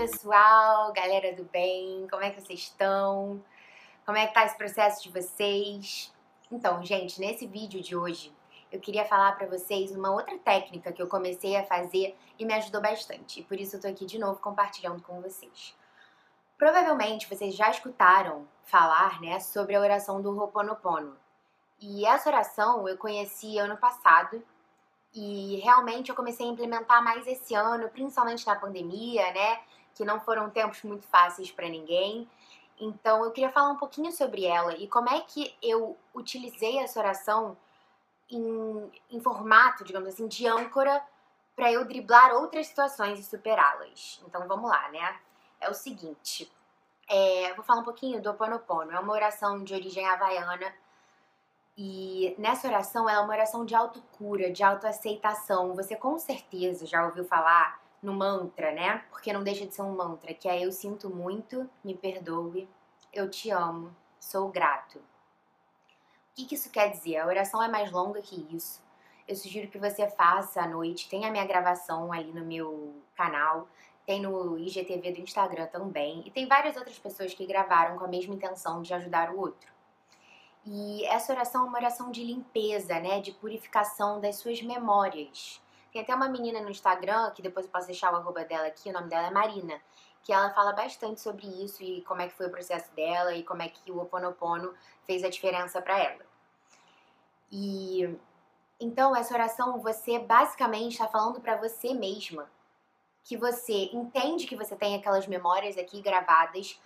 pessoal, galera do bem, como é que vocês estão? Como é que tá esse processo de vocês? Então, gente, nesse vídeo de hoje, eu queria falar para vocês uma outra técnica que eu comecei a fazer e me ajudou bastante. E por isso eu tô aqui de novo compartilhando com vocês. Provavelmente vocês já escutaram falar, né, sobre a oração do Ho'oponopono. E essa oração eu conheci ano passado e realmente eu comecei a implementar mais esse ano, principalmente na pandemia, né? Que não foram tempos muito fáceis para ninguém. Então eu queria falar um pouquinho sobre ela e como é que eu utilizei essa oração em, em formato, digamos assim, de âncora para eu driblar outras situações e superá-las. Então vamos lá, né? É o seguinte. É, vou falar um pouquinho do Oponopono. É uma oração de origem havaiana e nessa oração, ela é uma oração de autocura, de autoaceitação. Você com certeza já ouviu falar no mantra, né? Porque não deixa de ser um mantra, que é eu sinto muito, me perdoe, eu te amo, sou grato. O que, que isso quer dizer? A oração é mais longa que isso. Eu sugiro que você faça à noite. Tem a minha gravação ali no meu canal. Tem no IGTV do Instagram também. E tem várias outras pessoas que gravaram com a mesma intenção de ajudar o outro. E essa oração é uma oração de limpeza, né? De purificação das suas memórias. Tem até uma menina no Instagram, que depois eu posso deixar o arroba dela aqui, o nome dela é Marina, que ela fala bastante sobre isso e como é que foi o processo dela e como é que o Ho Oponopono fez a diferença para ela. E então essa oração você basicamente está falando para você mesma que você entende que você tem aquelas memórias aqui gravadas,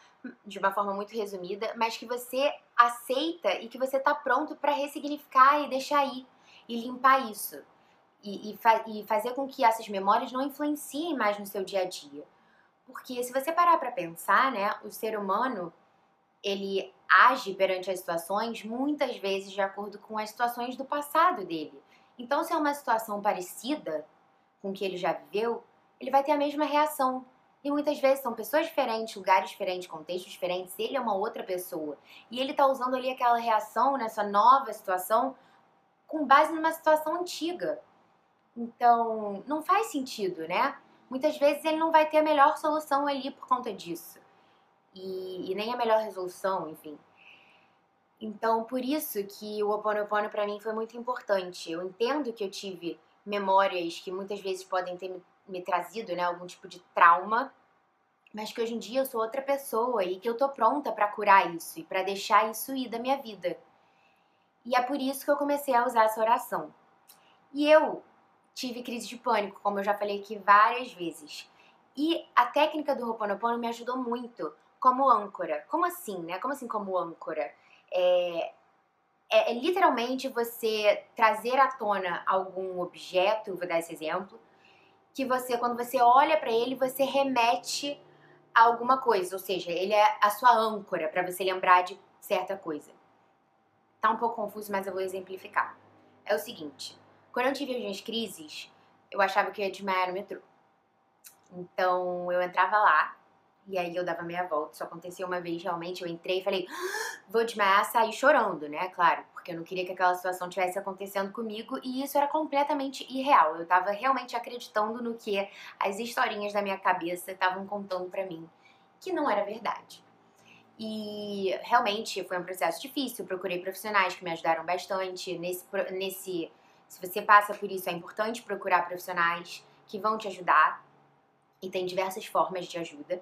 de uma forma muito resumida, mas que você aceita e que você está pronto para ressignificar e deixar ir e limpar isso. E, e, fa e, fazer com que essas memórias não influenciem mais no seu dia a dia. Porque se você parar para pensar, né, o ser humano ele age perante as situações muitas vezes de acordo com as situações do passado dele. Então, se é uma situação parecida com o que ele já viveu, ele vai ter a mesma reação. E muitas vezes são pessoas diferentes, lugares diferentes, contextos diferentes, ele é uma outra pessoa. E ele tá usando ali aquela reação nessa nova situação com base numa situação antiga. Então, não faz sentido, né? Muitas vezes ele não vai ter a melhor solução ali por conta disso. E, e nem a melhor resolução, enfim. Então, por isso que o Ho Oponopono para mim foi muito importante. Eu entendo que eu tive memórias que muitas vezes podem ter me me trazido, né, algum tipo de trauma, mas que hoje em dia eu sou outra pessoa e que eu tô pronta para curar isso e para deixar isso ir da minha vida. E é por isso que eu comecei a usar essa oração. E eu tive crise de pânico, como eu já falei aqui várias vezes. E a técnica do Ho'oponopono me ajudou muito como âncora. Como assim, né? Como assim como âncora? É, é, é literalmente você trazer à tona algum objeto, vou dar esse exemplo, que você, quando você olha para ele, você remete a alguma coisa, ou seja, ele é a sua âncora para você lembrar de certa coisa. Tá um pouco confuso, mas eu vou exemplificar. É o seguinte, quando eu tive as minhas crises, eu achava que eu ia desmaiar no metrô. Então eu entrava lá, e aí eu dava meia volta. Isso aconteceu uma vez realmente. Eu entrei e falei, ah, vou desmaiar, saí chorando, né? Claro, porque eu não queria que aquela situação tivesse acontecendo comigo e isso era completamente irreal. Eu tava realmente acreditando no que as historinhas da minha cabeça estavam contando para mim, que não era verdade. E realmente foi um processo difícil. Procurei profissionais que me ajudaram bastante. Nesse, nesse, se você passa por isso, é importante procurar profissionais que vão te ajudar. E tem diversas formas de ajuda.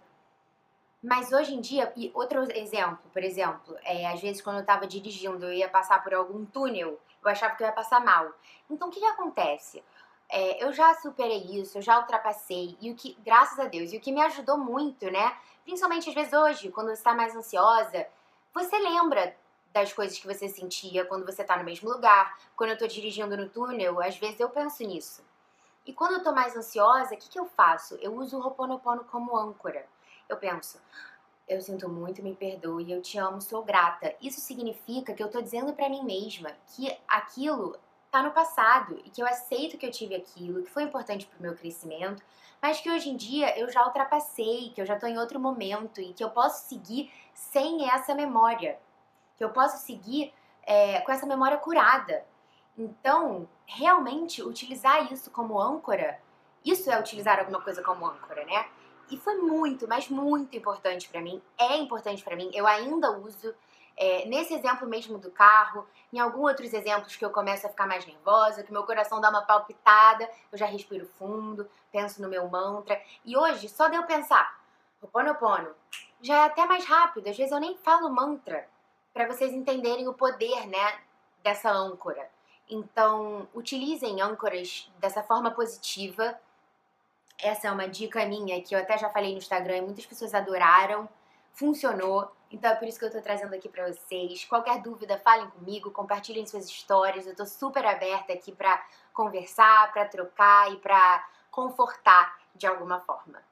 Mas hoje em dia, e outro exemplo, por exemplo, é, às vezes quando eu estava dirigindo, eu ia passar por algum túnel, eu achava que eu ia passar mal. Então o que, que acontece? É, eu já superei isso, eu já ultrapassei, e o que, graças a Deus, e o que me ajudou muito, né? Principalmente às vezes hoje, quando você está mais ansiosa, você lembra das coisas que você sentia quando você está no mesmo lugar. Quando eu estou dirigindo no túnel, às vezes eu penso nisso. E quando eu estou mais ansiosa, o que, que eu faço? Eu uso o Ho'oponopono como âncora eu penso, eu sinto muito, me perdoe, eu te amo, sou grata. Isso significa que eu tô dizendo para mim mesma que aquilo tá no passado e que eu aceito que eu tive aquilo, que foi importante pro meu crescimento, mas que hoje em dia eu já ultrapassei, que eu já tô em outro momento e que eu posso seguir sem essa memória, que eu posso seguir é, com essa memória curada. Então, realmente utilizar isso como âncora, isso é utilizar alguma coisa como âncora, né? e foi muito, mas muito importante para mim. É importante para mim. Eu ainda uso é, nesse exemplo mesmo do carro, em alguns outros exemplos que eu começo a ficar mais nervosa, que meu coração dá uma palpitada, eu já respiro fundo, penso no meu mantra. E hoje, só de eu pensar, Ho'oponopono, já é até mais rápido. Às vezes eu nem falo mantra, para vocês entenderem o poder, né, dessa âncora. Então, utilizem âncoras dessa forma positiva. Essa é uma dica minha que eu até já falei no Instagram e muitas pessoas adoraram. Funcionou. Então é por isso que eu tô trazendo aqui para vocês. Qualquer dúvida, falem comigo, compartilhem suas histórias. Eu tô super aberta aqui para conversar, para trocar e para confortar de alguma forma.